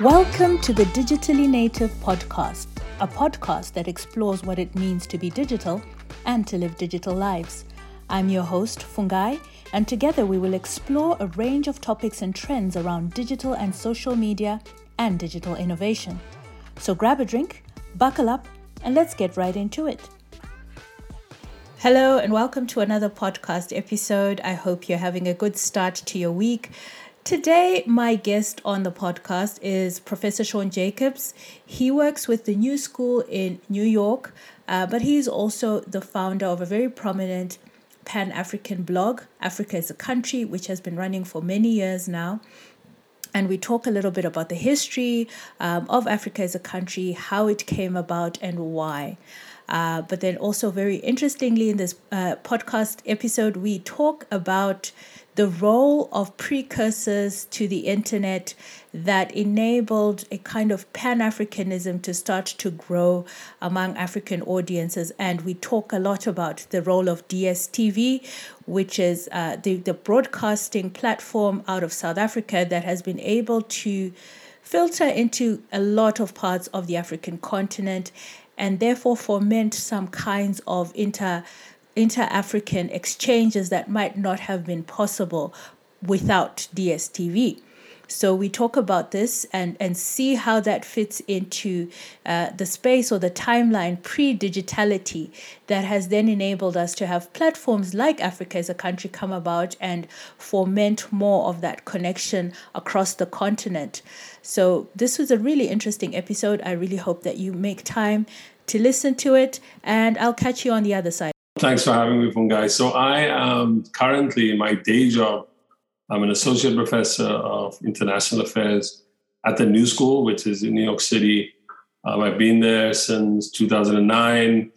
Welcome to the Digitally Native Podcast, a podcast that explores what it means to be digital and to live digital lives. I'm your host, Fungai, and together we will explore a range of topics and trends around digital and social media and digital innovation. So grab a drink, buckle up, and let's get right into it. Hello, and welcome to another podcast episode. I hope you're having a good start to your week. Today, my guest on the podcast is Professor Sean Jacobs. He works with the New School in New York, uh, but he's also the founder of a very prominent Pan African blog, Africa is a Country, which has been running for many years now. And we talk a little bit about the history um, of Africa is a country, how it came about, and why. Uh, but then also, very interestingly, in this uh, podcast episode, we talk about the role of precursors to the internet that enabled a kind of pan Africanism to start to grow among African audiences. And we talk a lot about the role of DSTV, which is uh, the, the broadcasting platform out of South Africa that has been able to filter into a lot of parts of the African continent and therefore foment some kinds of inter inter-African exchanges that might not have been possible without DSTV. So we talk about this and, and see how that fits into uh, the space or the timeline pre digitality that has then enabled us to have platforms like Africa is a country come about and foment more of that connection across the continent. So this was a really interesting episode. I really hope that you make time to listen to it, and I'll catch you on the other side. Thanks for having me, Fungai. So I am currently in my day job. I'm an associate professor of international affairs at the New School, which is in New York City. Um, I've been there since 2009.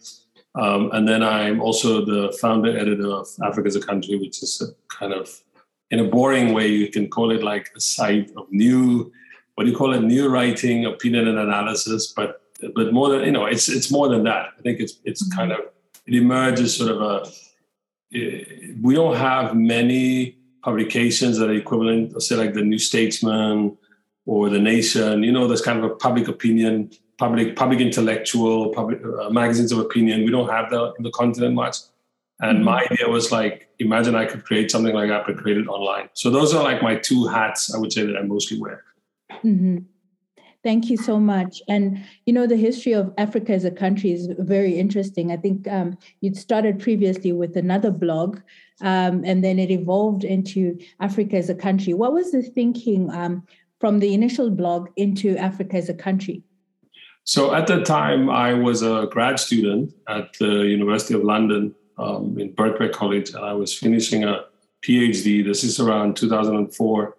Um, and then I'm also the founder editor of Africa is a Country, which is a kind of, in a boring way, you can call it like a site of new, what do you call it, new writing, opinion and analysis. But but more than you know, it's it's more than that. I think it's it's mm-hmm. kind of it emerges sort of a we don't have many publications that are equivalent, I say like the New Statesman or the Nation. You know, there's kind of a public opinion, public public intellectual, public uh, magazines of opinion. We don't have that in the continent much. And mm-hmm. my idea was like, imagine I could create something like that, but create it online. So those are like my two hats. I would say that I mostly wear. Mm-hmm. Thank you so much. And you know, the history of Africa is a country is very interesting. I think um, you'd started previously with another blog, um, and then it evolved into Africa is a country. What was the thinking um, from the initial blog into Africa is a country? So at the time, I was a grad student at the University of London um, in Birkbeck College, and I was finishing a PhD. This is around 2004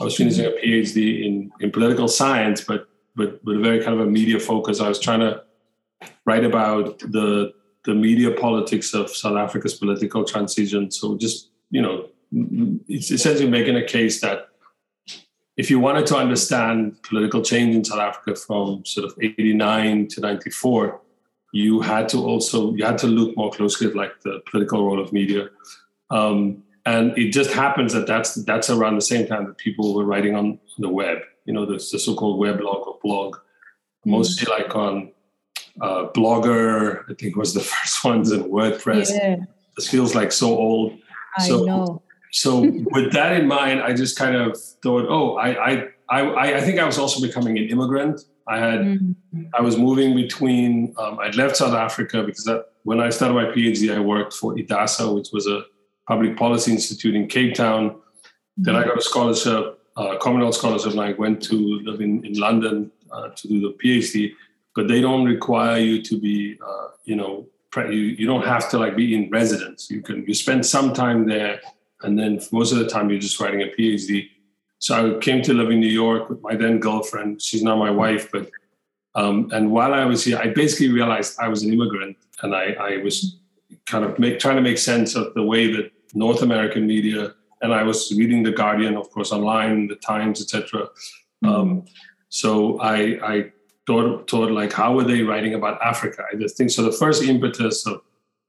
I was finishing a PhD in, in political science, but but with a very kind of a media focus. I was trying to write about the the media politics of South Africa's political transition. So just you know, it's essentially making a case that if you wanted to understand political change in South Africa from sort of 89 to 94, you had to also you had to look more closely at like the political role of media. Um, and it just happens that that's that's around the same time that people were writing on the web you know the, the so-called weblog or blog mostly mm. like on uh, blogger i think was the first ones in wordpress yeah. this feels like so old I so know. so with that in mind i just kind of thought oh i i i, I think i was also becoming an immigrant i had mm. i was moving between um, i'd left south africa because that, when i started my phd i worked for idasa which was a Public Policy Institute in Cape Town. Then I got a scholarship, uh, Commonwealth scholarship, and I went to live in, in London uh, to do the PhD. But they don't require you to be, uh, you know, pre- you, you don't have to like be in residence. You can you spend some time there, and then most of the time you're just writing a PhD. So I came to live in New York with my then girlfriend. She's now my wife, but um, and while I was here, I basically realized I was an immigrant, and I, I was kind of make, trying to make sense of the way that North American media, and I was reading the Guardian, of course, online, the Times, etc. Mm-hmm. Um, so I, I thought, thought like, how were they writing about Africa? I just think so. The first impetus of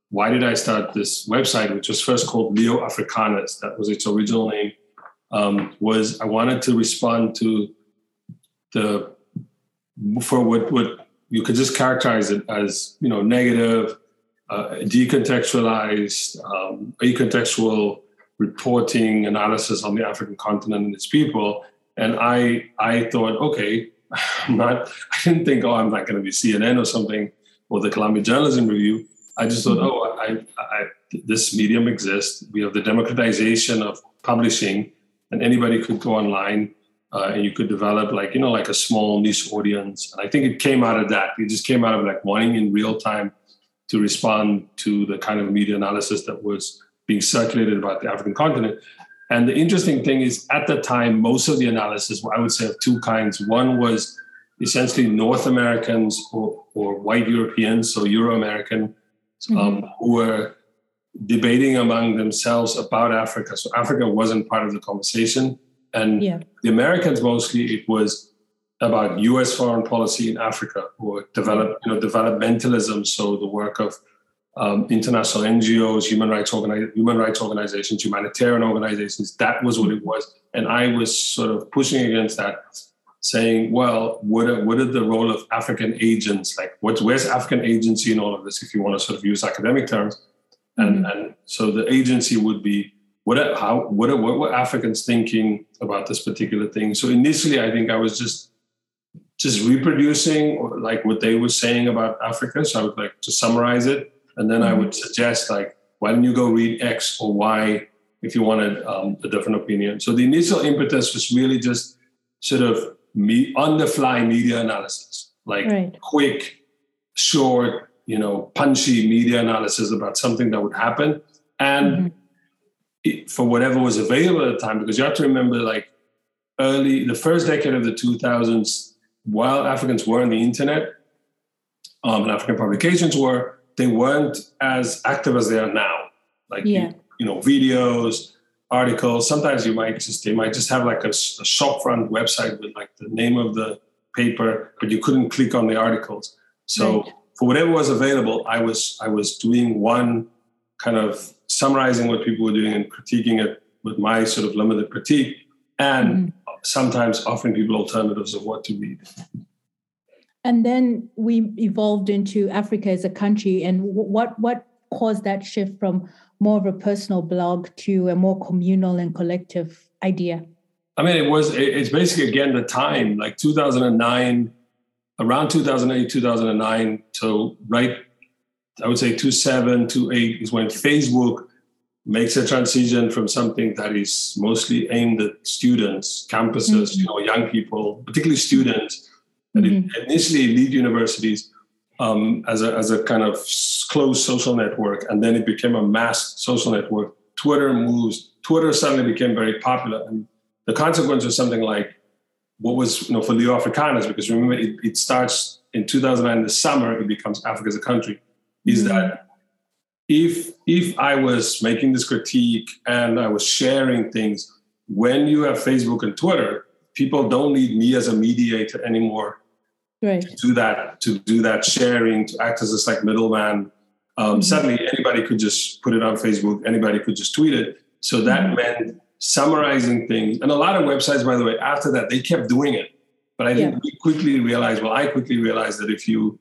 why did I start this website, which was first called Leo Africanus, that was its original name, um, was I wanted to respond to the for what what you could just characterize it as you know negative, uh, decontextualized, um, acontextual reporting analysis on the African continent and its people. And I I thought, okay, I'm not. I didn't think, oh, I'm not going to be CNN or something or the Columbia Journalism Review. I just thought, mm-hmm. oh, I, I, this medium exists. We have the democratization of publishing, and anybody could go online uh, and you could develop like you know like a small niche audience. And I think it came out of that. It just came out of like wanting in real time to respond to the kind of media analysis that was being circulated about the African continent. And the interesting thing is, at the time, most of the analysis, I would say, of two kinds. One was essentially North Americans or, or white Europeans, so Euro American, mm-hmm. um, who were debating among themselves about Africa. So Africa wasn't part of the conversation. And yeah. the Americans mostly, it was about U.S. foreign policy in Africa or develop, you know, developmentalism. So the work of um, international NGOs, human rights organi- human rights organizations, humanitarian organizations. That was what it was, and I was sort of pushing against that, saying, "Well, what are, what are the role of African agents? Like, what's where's African agency in all of this? If you want to sort of use academic terms, and mm-hmm. and so the agency would be what are, how what are, what were Africans thinking about this particular thing? So initially, I think I was just just reproducing like what they were saying about Africa. So I would like to summarize it and then I mm-hmm. would suggest like, why don't you go read X or Y if you wanted um, a different opinion? So the initial impetus was really just sort of me on the fly media analysis, like right. quick, short, you know, punchy media analysis about something that would happen. And mm-hmm. it, for whatever was available at the time, because you have to remember like early, the first decade of the 2000s, while Africans were on the internet, um, and African publications were, they weren't as active as they are now. Like yeah. you, you, know, videos, articles. Sometimes you might just they might just have like a, a shop front website with like the name of the paper, but you couldn't click on the articles. So right. for whatever was available, I was I was doing one kind of summarizing what people were doing and critiquing it with my sort of limited critique, and mm-hmm. Sometimes offering people alternatives of what to read. And then we evolved into Africa is a country. And what what caused that shift from more of a personal blog to a more communal and collective idea? I mean, it was it's basically again the time like 2009, around 2008, 2009 to right. I would say 27, 28 is when Facebook makes a transition from something that is mostly aimed at students, campuses, mm-hmm. you know, young people, particularly students, and mm-hmm. initially lead universities um, as, a, as a kind of closed social network, and then it became a mass social network. Twitter moves. Twitter suddenly became very popular, and the consequence was something like what was you know for Leo Africanus, because remember it, it starts in 2009 in the summer, it becomes Africa is a country. Is mm-hmm. that if if I was making this critique and I was sharing things, when you have Facebook and Twitter, people don't need me as a mediator anymore right. to do that, to do that sharing, to act as this like middleman. Um, mm-hmm. Suddenly, anybody could just put it on Facebook. Anybody could just tweet it. So that mm-hmm. meant summarizing things. And a lot of websites, by the way, after that, they kept doing it. But I think yeah. we quickly realized. Well, I quickly realized that if you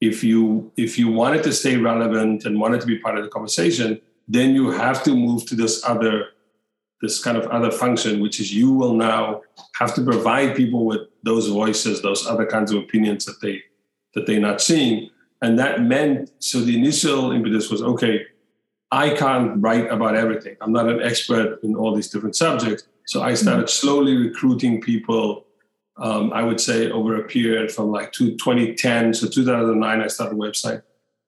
if you if you wanted to stay relevant and wanted to be part of the conversation, then you have to move to this other this kind of other function, which is you will now have to provide people with those voices, those other kinds of opinions that they that they're not seeing. And that meant so the initial impetus was okay, I can't write about everything. I'm not an expert in all these different subjects. So I started mm-hmm. slowly recruiting people. Um, I would say over a period from like 2010, so 2009, I started a website.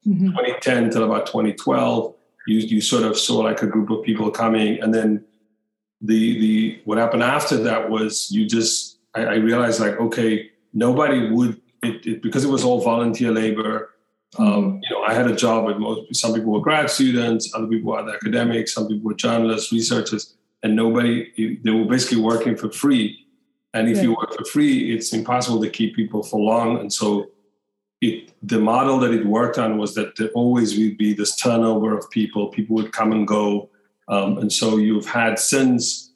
Mm-hmm. 2010 till about 2012, you you sort of saw like a group of people coming, and then the the what happened after that was you just I, I realized like okay nobody would it, it, because it was all volunteer labor. Um, mm-hmm. you know, I had a job with most. Some people were grad students, other people were academics, some people were journalists, researchers, and nobody. They were basically working for free. And if yeah. you work for free, it's impossible to keep people for long. And so, it the model that it worked on was that there always would be this turnover of people. People would come and go. Um, and so you've had since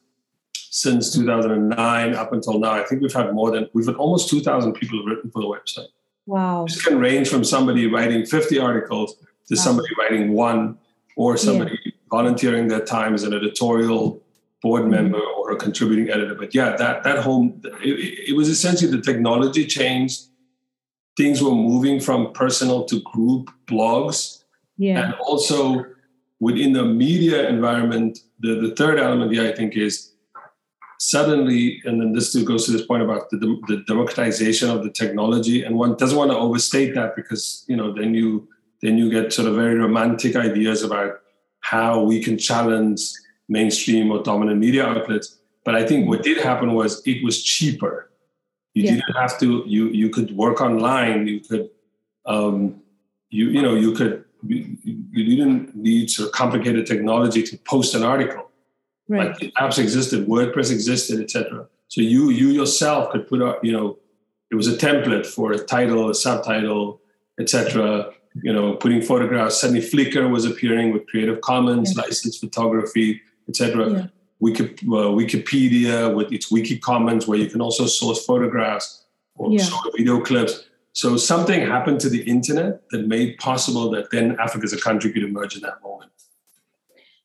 since 2009 up until now. I think we've had more than, we've had almost 2,000 people written for the website. Wow. This can range from somebody writing 50 articles to wow. somebody writing one or somebody yeah. volunteering their time as an editorial board member or a contributing editor. But yeah, that, that whole, it, it was essentially the technology changed. Things were moving from personal to group blogs. Yeah. And also within the media environment, the, the third element here, I think, is suddenly, and then this goes to this point about the, the democratization of the technology, and one doesn't want to overstate that because you know then you then you get sort of very romantic ideas about how we can challenge mainstream or dominant media outlets. But I think what did happen was it was cheaper. You yeah. didn't have to. You you could work online. You could, um, you you know, you could. You, didn't need sort of complicated technology to post an article. Right. Like apps existed, WordPress existed, etc. So you you yourself could put up, you know, it was a template for a title, a subtitle, etc. You know, putting photographs. Suddenly, Flickr was appearing with Creative Commons, yeah. licensed photography, etc. Yeah. Wiki, uh, Wikipedia with its wiki commons, where you can also source photographs or yeah. video clips. So something happened to the internet that made possible that then Africa is a country could emerge in that moment.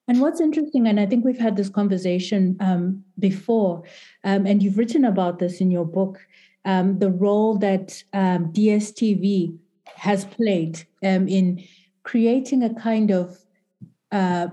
And what's interesting, and I think we've had this conversation um, before, um, and you've written about this in your book, um, the role that um, DSTV has played um, in creating a kind of uh,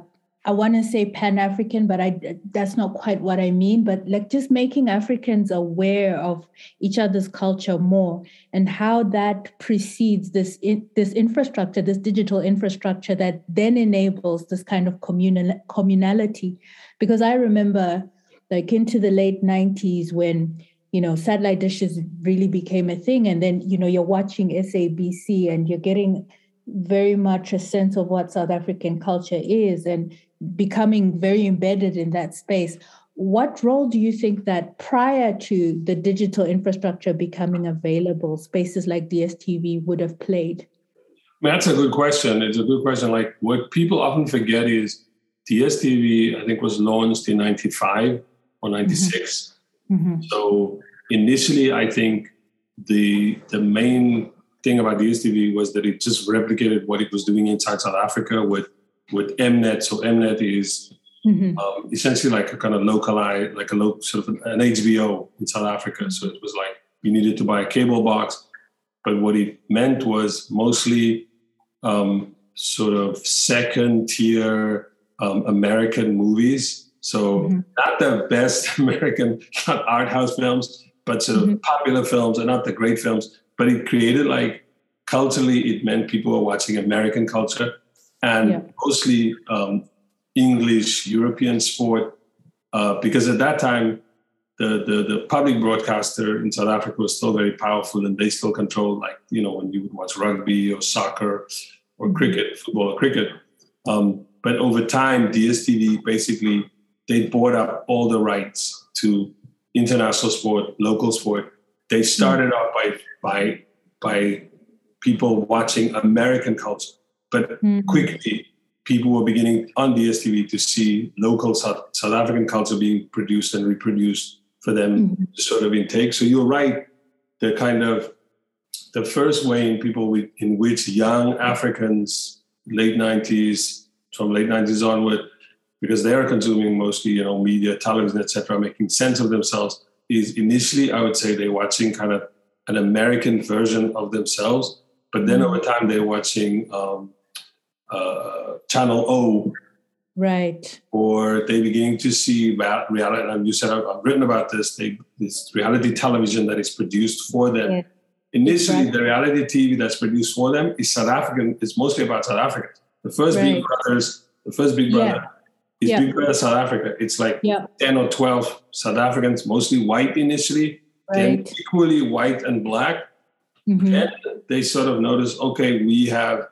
I want to say Pan African, but I that's not quite what I mean. But like just making Africans aware of each other's culture more, and how that precedes this in, this infrastructure, this digital infrastructure that then enables this kind of communal communality. Because I remember, like into the late '90s when you know satellite dishes really became a thing, and then you know you're watching SABC and you're getting very much a sense of what South African culture is and becoming very embedded in that space. What role do you think that prior to the digital infrastructure becoming available, spaces like DSTV would have played? That's a good question. It's a good question. Like what people often forget is DSTV, I think, was launched in 95 or 96. Mm-hmm. mm-hmm. So initially, I think the the main thing about DSTV was that it just replicated what it was doing inside South Africa with with Mnet. So Mnet is mm-hmm. um, essentially like a kind of localized, like a local sort of an HBO in South Africa. So it was like you needed to buy a cable box, but what it meant was mostly um, sort of second tier um, American movies. So mm-hmm. not the best American not art house films, but sort of mm-hmm. popular films and not the great films. But it created like culturally, it meant people were watching American culture and yeah. mostly um, English, European sport, uh, because at that time, the, the, the public broadcaster in South Africa was still very powerful and they still controlled, like, you know, when you would watch rugby or soccer or mm-hmm. cricket, football or cricket. Um, but over time, DSTV basically, they bought up all the rights to international sport, local sport. They started mm-hmm. out by, by, by people watching American culture but mm-hmm. quickly, people were beginning on DSTV to see local South, South African culture being produced and reproduced for them mm-hmm. to sort of intake. So you're right. The kind of the first way in people with, in which young Africans, late 90s, from late 90s onward, because they are consuming mostly, you know, media, television, etc., making sense of themselves, is initially, I would say, they're watching kind of an American version of themselves. But then mm-hmm. over time, they're watching um, uh, Channel O. Right. Or they beginning to see reality. And you said I've written about this. They, this reality television that is produced for them. Yeah. Initially, exactly. the reality TV that's produced for them is South African. It's mostly about South Africa. The first right. Big Brothers, the first Big Brother yeah. is yeah. Big Brother South Africa. It's like yeah. ten or twelve South Africans, mostly white initially, right. then equally white and black. Mm-hmm. And they sort of notice, okay, we have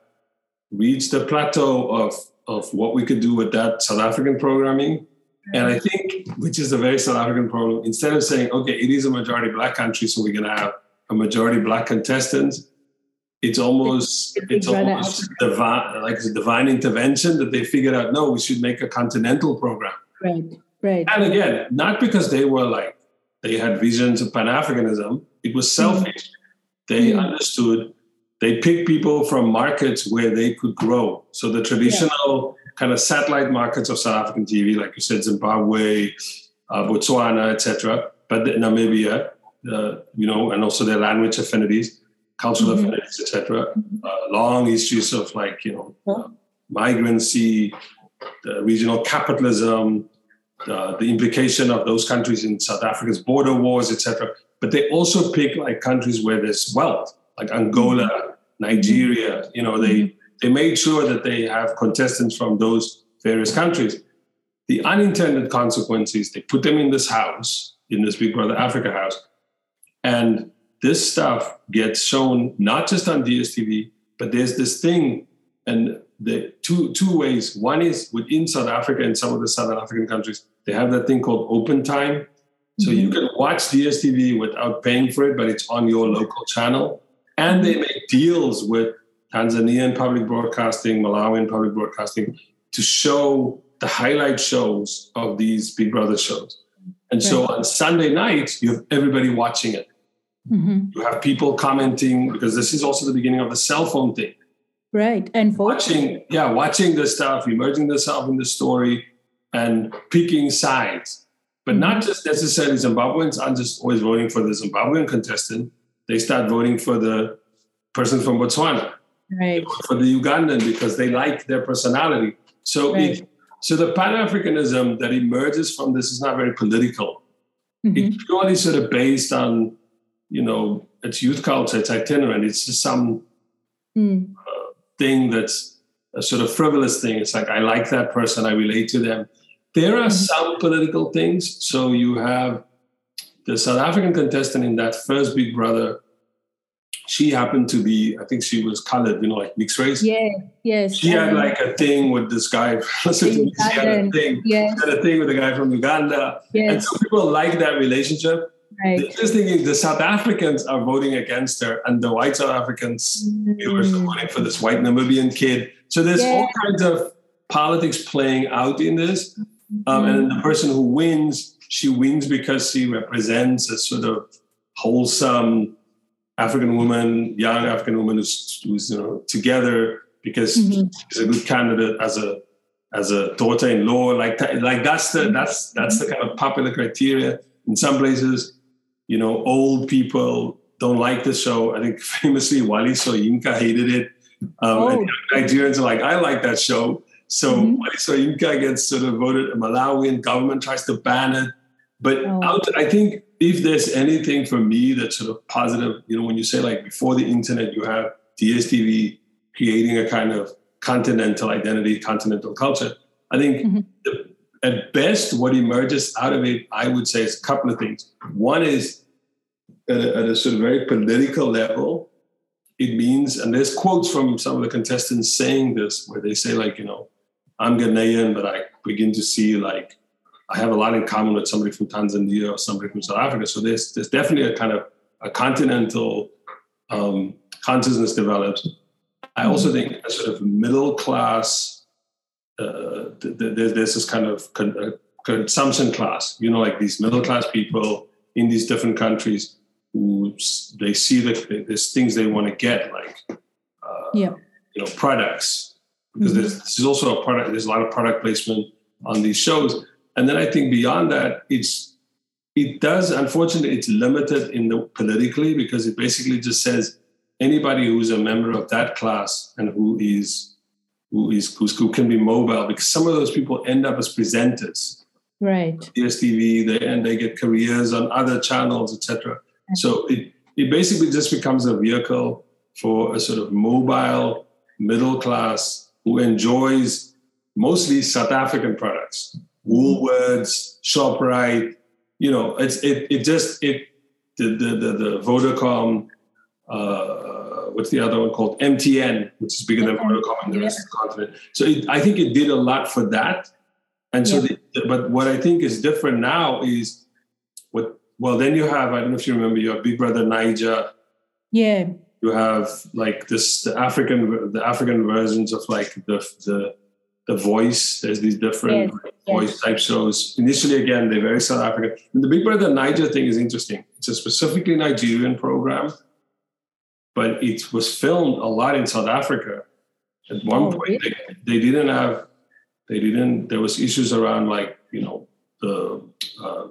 reached the plateau of of what we could do with that South African programming. And I think, which is a very South African problem, instead of saying, okay, it is a majority black country, so we're going to have a majority black contestants, it's almost it's almost divine, like it's a divine intervention that they figured out. No, we should make a continental program. Right. Right. And again, not because they were like they had visions of Pan Africanism. It was selfish. Mm-hmm. They mm-hmm. understood. They pick people from markets where they could grow. So the traditional yeah. kind of satellite markets of South African TV, like you said, Zimbabwe, uh, Botswana, etc., but Namibia, uh, you know, and also their language affinities, cultural mm-hmm. affinities, etc. Uh, long histories of like you know uh, migrancy, the regional capitalism, the implication of those countries in South Africa's border wars, etc. But they also pick like countries where there's wealth, like Angola, mm-hmm. Nigeria. You know, they mm-hmm. they made sure that they have contestants from those various countries. The unintended consequences, they put them in this house, in this Big Brother Africa house, and this stuff gets shown not just on DSTV, but there's this thing, and the two two ways. One is within South Africa and some of the Southern African countries, they have that thing called open time. So mm-hmm. you can watch DSTV without paying for it, but it's on your local channel. And they make deals with Tanzanian public broadcasting, Malawian public broadcasting to show the highlight shows of these Big Brother shows. And right. so on Sunday night, you have everybody watching it. Mm-hmm. You have people commenting because this is also the beginning of the cell phone thing. Right. And watching, yeah, watching the stuff, emerging themselves in the story and picking sides. But mm-hmm. not just necessarily Zimbabweans I'm just always voting for the Zimbabwean contestant. They start voting for the person from Botswana. Right. For the Ugandan because they like their personality. So right. it, so the Pan-Africanism that emerges from this is not very political. Mm-hmm. It's purely sort of based on, you know, it's youth culture, it's itinerant, it's just some mm. uh, thing that's a sort of frivolous thing. It's like I like that person, I relate to them. There are mm-hmm. some political things. So you have the South African contestant in that first Big Brother she happened to be, I think she was colored, you know, like mixed race. Yeah, yes. She had like a thing with this guy. Listen to me. She had a thing. Yes. She had a thing with a guy from Uganda. Yes. And so people like that relationship. Right. The interesting is the South Africans are voting against her, and the white South Africans mm. viewers are voting for this white Namibian kid. So there's yeah. all kinds of politics playing out in this. Um, mm. And the person who wins, she wins because she represents a sort of wholesome African woman, young African woman who's, who's you know together because mm-hmm. she's a good candidate as a as a daughter-in-law. Like like that's the that's that's the kind of popular criteria. In some places, you know, old people don't like the show. I think famously Wole Soyinka hated it. Um, oh. Nigerians are like, I like that show. So mm-hmm. Soyinka gets sort of voted. Malawian government tries to ban it. But oh. out, I think if there's anything for me that's sort of positive, you know, when you say like before the internet, you have DSTV creating a kind of continental identity, continental culture. I think mm-hmm. the, at best, what emerges out of it, I would say, is a couple of things. One is at a, at a sort of very political level, it means, and there's quotes from some of the contestants saying this, where they say, like, you know, I'm Ghanaian, but I begin to see like I have a lot in common with somebody from Tanzania or somebody from South Africa. So there's there's definitely a kind of a continental um, consciousness developed. I mm-hmm. also think a sort of middle class. Uh, th- th- there's this kind of con- uh, consumption class. You know, like these middle class people in these different countries who they see that there's things they want to get, like uh, yeah. you know products. Because mm-hmm. this is also a product. There's a lot of product placement on these shows and then I think beyond that, it's it does unfortunately it's limited in the politically because it basically just says anybody who's a member of that class and who is who is who can be mobile because some of those people end up as presenters right DSTV they and they get careers on other channels etc so it it basically just becomes a vehicle for a sort of mobile middle class who enjoys mostly South African products Woolworths, Shoprite. You know, it's it it just it the the the, the Vodacom. Uh, what's the other one called? MTN, which is bigger than Vodacom in the rest of the continent. So it, I think it did a lot for that. And so, yeah. the, but what I think is different now is what. Well, then you have I don't know if you remember your Big Brother Naija. Yeah. You have like this the African the African versions of like the the the voice. There's these different voice yes. type shows. Initially, again, they're very South African. And the Big Brother Naija thing is interesting. It's a specifically Nigerian program, but it was filmed a lot in South Africa. At one oh, point, really? they, they didn't have, they didn't, there was issues around like, you know, the uh,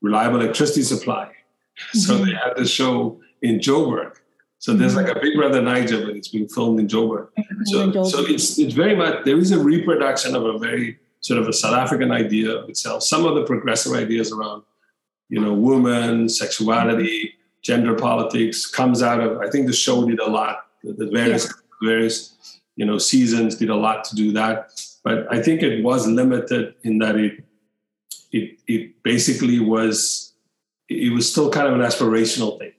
reliable electricity supply. Mm-hmm. So they had the show in Joburg. So there's like a Big Brother Naija, but it's being filmed in Joburg. So, so it's it's very much there is a reproduction of a very sort of a South African idea of itself. Some of the progressive ideas around, you know, women, sexuality, gender politics comes out of. I think the show did a lot. The various yeah. various you know seasons did a lot to do that. But I think it was limited in that it it it basically was it was still kind of an aspirational thing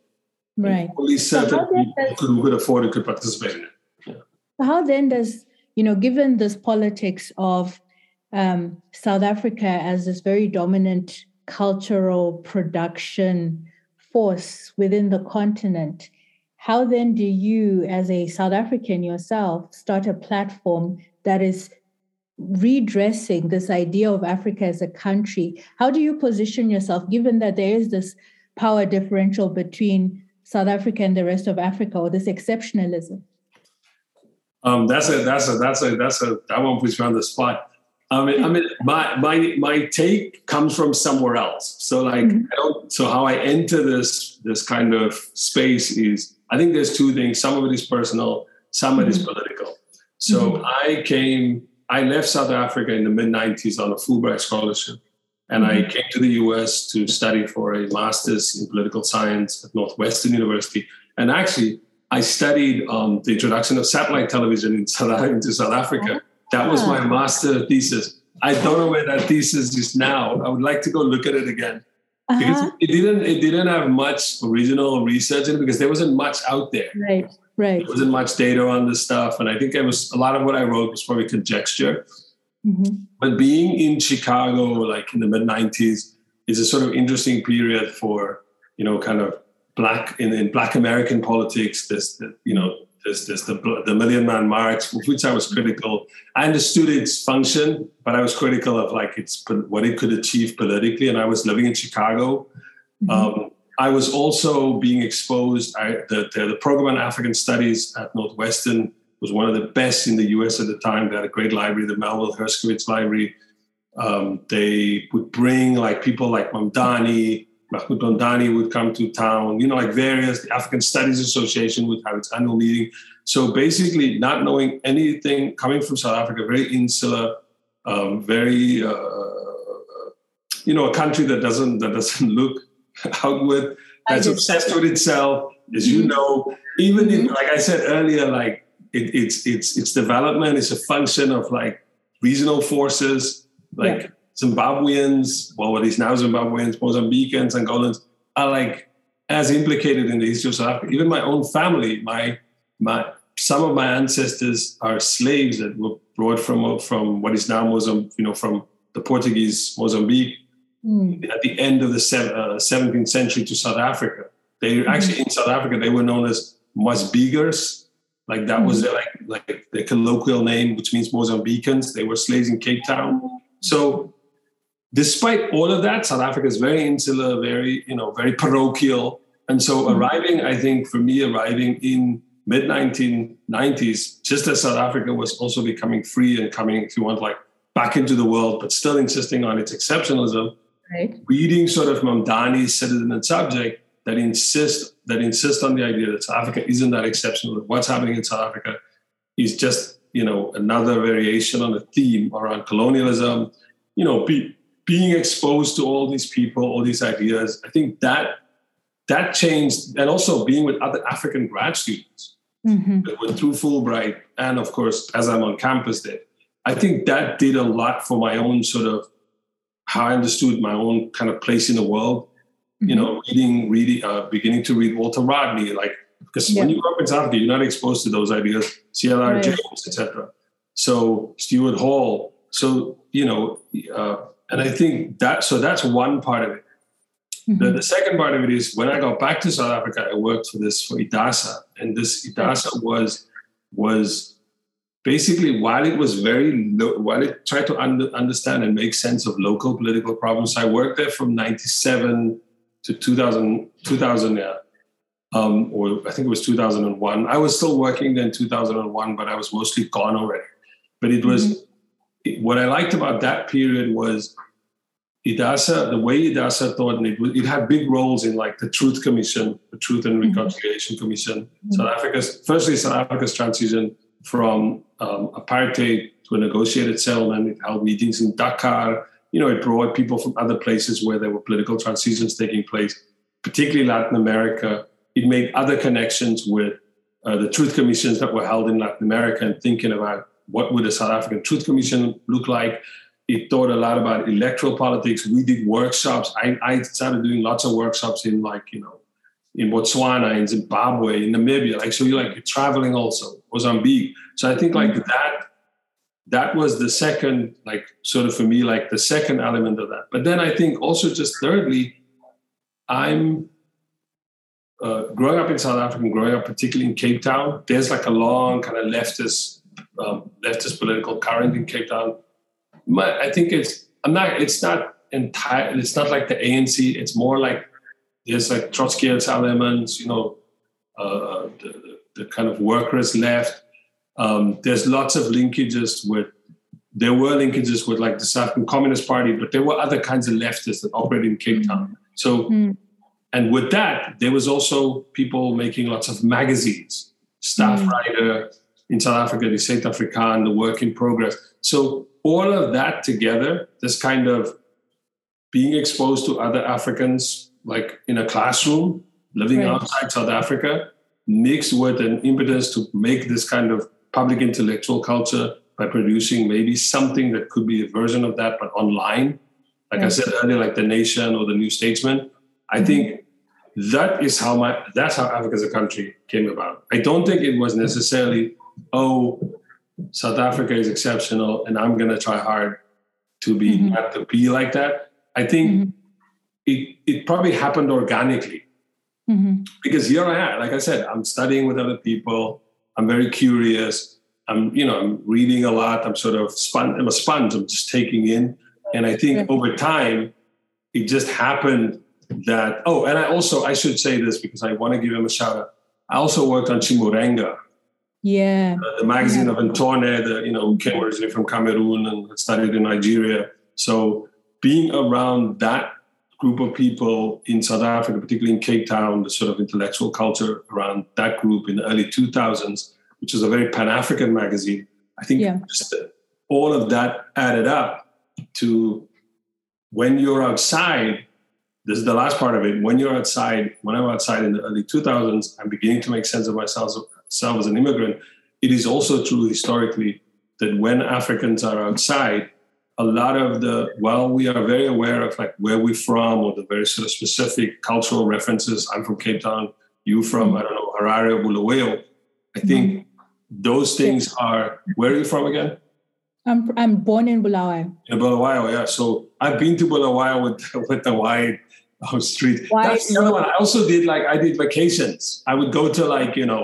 Right. Only certain so people could, who could afford it could participate in it. Yeah. How then does, you know, given this politics of um, South Africa as this very dominant cultural production force within the continent, how then do you, as a South African yourself, start a platform that is redressing this idea of Africa as a country? How do you position yourself, given that there is this power differential between South Africa and the rest of Africa, or this exceptionalism? Um, that's a that's a that's a that's a that one puts me on the spot. I mean, I mean, my my my take comes from somewhere else. So like, mm-hmm. I don't. So how I enter this this kind of space is, I think there's two things. Some of it is personal. Some of it is mm-hmm. political. So mm-hmm. I came. I left South Africa in the mid '90s on a Fulbright scholarship and I mm-hmm. came to the US to study for a master's in political science at Northwestern University. And actually, I studied um, the introduction of satellite television in South, into South Africa. That was my ah. master thesis. I don't know where that thesis is now. I would like to go look at it again. Because uh-huh. it didn't it didn't have much original research in it because there wasn't much out there. Right, right. There wasn't much data on this stuff. And I think it was a lot of what I wrote was probably conjecture. Mm-hmm. But being in Chicago, like in the mid 90s, is a sort of interesting period for, you know, kind of black in, in black American politics. There's, the, you know, there's, there's the, the Million Man March, which I was critical. I understood its function, but I was critical of like its what it could achieve politically. And I was living in Chicago. Mm-hmm. Um, I was also being exposed. I, the, the, the program on African Studies at Northwestern was one of the best in the US at the time. They had a great library, the Melville Herskovits Library. Um, they would bring like people like Mamdani, Mahmoud Mamdani would come to town, you know, like various, the African Studies Association would have its annual meeting. So basically, not knowing anything coming from South Africa, very insular, um, very, uh, you know, a country that doesn't that doesn't look outward, that's obsessed with itself, as you mm-hmm. know. Even in, like I said earlier, like it, it's it's its development is a function of like regional forces, like yeah. Zimbabweans, well, what is now Zimbabweans, Mozambicans, Angolans are like as implicated in the history of South Africa. Even my own family, my my some of my ancestors are slaves that were brought from from what is now Mozambique, you know, from the Portuguese Mozambique mm. at the end of the 17th uh, century to South Africa. They mm-hmm. actually in South Africa they were known as Mosbiekers, like that was mm-hmm. like like the colloquial name, which means Mozambicans. They were slaves in Cape Town. So, despite all of that, South Africa is very insular, very you know, very parochial. And so, mm-hmm. arriving, I think, for me, arriving in mid 1990s, just as South Africa was also becoming free and coming, if you want, like back into the world, but still insisting on its exceptionalism. Right. Reading sort of Mamdani's citizen and subject, that insist that insist on the idea that South Africa isn't that exceptional. That what's happening in South Africa is just you know another variation on a theme around colonialism. You know, be, being exposed to all these people, all these ideas. I think that that changed, and also being with other African grad students mm-hmm. that went through Fulbright, and of course, as I'm on campus there. I think that did a lot for my own sort of how I understood my own kind of place in the world you know, reading, reading, uh, beginning to read Walter Rodney, like because yeah. when you grow up in South Africa, you're not exposed to those ideas. C.L.R. Right. James, etc. So Stuart Hall. So you know, uh, and I think that so that's one part of it. Mm-hmm. The, the, second part of it is when I got back to South Africa, I worked for this for IDASA, and this IDASA was was basically while it was very lo- while it tried to under, understand and make sense of local political problems i worked there from 97 to 2000 2000 yeah um, or i think it was 2001 i was still working then 2001 but i was mostly gone already but it was mm-hmm. it, what i liked about that period was IDASA, the way IDASA thought, and it, it had big roles in like the Truth Commission, the Truth and mm-hmm. Reconciliation mm-hmm. Commission, mm-hmm. South Africa's, firstly, South Africa's transition from um, apartheid to a negotiated settlement. It held meetings in Dakar. You know, it brought people from other places where there were political transitions taking place, particularly Latin America. It made other connections with uh, the truth commissions that were held in Latin America and thinking about what would a South African Truth Commission look like. It thought a lot about electoral politics. We did workshops. I, I started doing lots of workshops in like, you know, in Botswana, in Zimbabwe, in Namibia. Like, so you're like you're traveling also, Mozambique. So I think like mm-hmm. that, that was the second, like sort of for me, like the second element of that. But then I think also just thirdly, I'm uh, growing up in South Africa, and growing up particularly in Cape Town. There's like a long kind of leftist, um, leftist political current in Cape Town. My, I think it's I'm not. It's not entire. It's not like the ANC. It's more like there's like Trotskyist elements, you know, uh, the, the, kind of workers left. Um, there's lots of linkages with, there were linkages with like the South African Communist Party, but there were other kinds of leftists that operated in Cape Town. So, mm. and with that, there was also people making lots of magazines, Staff mm. Writer in South Africa, the South African, the Work in Progress. So all of that together, this kind of being exposed to other Africans like in a classroom, living right. outside South Africa, mixed with an impetus to make this kind of public intellectual culture by producing maybe something that could be a version of that, but online. Like. I said earlier, like the Nation or the New Statesman. I mm-hmm. think that is how my that's how Africa is a country came about. I don't think it was necessarily, oh, South Africa is exceptional and I'm gonna try hard to be mm-hmm. not to be like that. I think mm-hmm it, it probably happened organically. Mm-hmm. Because here I am, like I said, I'm studying with other people. I'm very curious. I'm, you know, I'm reading a lot. I'm sort of spun, I'm a sponge. I'm just taking in. And I think over time, it just happened that, oh, and I also, I should say this because I want to give him a shout out. I also worked on Chimurenga. Yeah. Uh, the magazine yeah. of Ntone, the, you know, who came originally from Cameroon and studied in Nigeria. So being around that group of people in South Africa, particularly in Cape Town, the sort of intellectual culture around that group in the early 2000s, which was a very Pan African magazine. I think yeah. just all of that added up to when you're outside. This is the last part of it. When you're outside, when I'm outside in the early 2000s, I'm beginning to make sense of myself, myself as an immigrant. It is also true historically that when Africans are outside, a lot of the while we are very aware of like where we're from or the very sort of specific cultural references. I'm from cape town you from i don't know harare or bulawayo. I think mm-hmm. those things are where are you from again? I'm, I'm born in bulawayo. In bulawayo yeah. So i've been to bulawayo with with the white street. That's the other one. I also did like i did vacations. I would go to like you know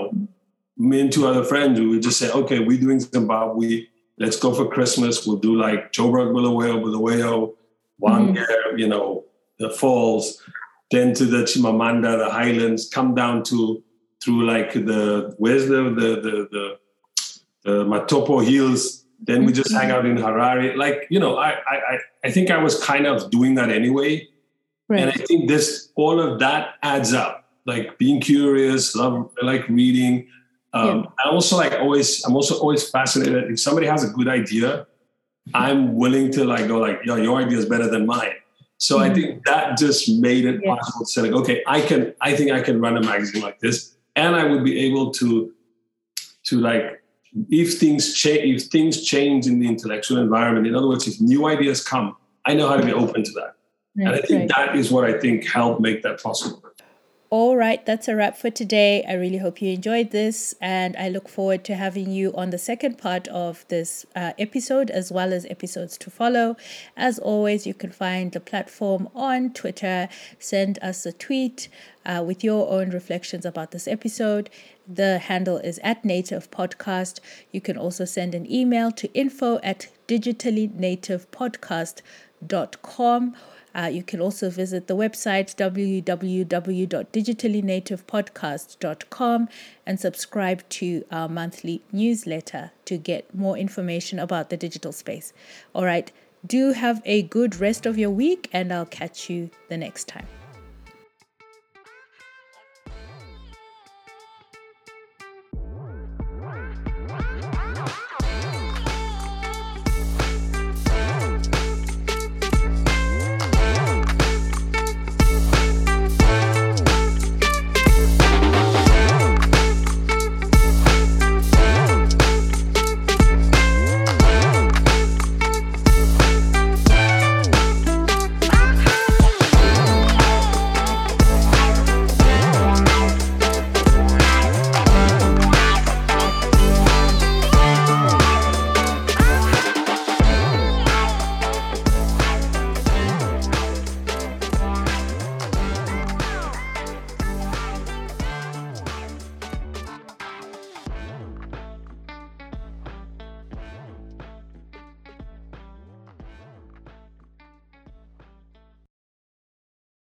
me and two other friends we would just say okay we're doing zimbabwe let's go for Christmas. We'll do like Joburg, Bulawayo, Bulawayo, Hwange, mm-hmm. you know, the falls, then to the Chimanimani, the highlands, come down to through like the where's the the the the, the Matopo hills. Then we just hang out in Harare. Like, you know, I I I think I was kind of doing that anyway. Right. And I think this all of that adds up. Like being curious, love like reading, um, yeah. I also like always. I'm also always fascinated. If somebody has a good idea, I'm willing to like go like, "Yo, your idea is better than mine." So mm-hmm. I think that just made it yeah. possible to say, like, "Okay, I can. I think I can run a magazine like this, and I would be able to, to like, if things change, if things change in the intellectual environment. In other words, if new ideas come, I know how to be open to that." Right, and I think right. that is what I think helped make that possible. All right, that's a wrap for today. I really hope you enjoyed this, and I look forward to having you on the second part of this uh, episode as well as episodes to follow. As always, you can find the platform on Twitter. Send us a tweet uh, with your own reflections about this episode. The handle is at Native Podcast. You can also send an email to info at digitalynativepodcast.com uh, you can also visit the website www.digitalynativepodcast.com and subscribe to our monthly newsletter to get more information about the digital space. All right, do have a good rest of your week, and I'll catch you the next time.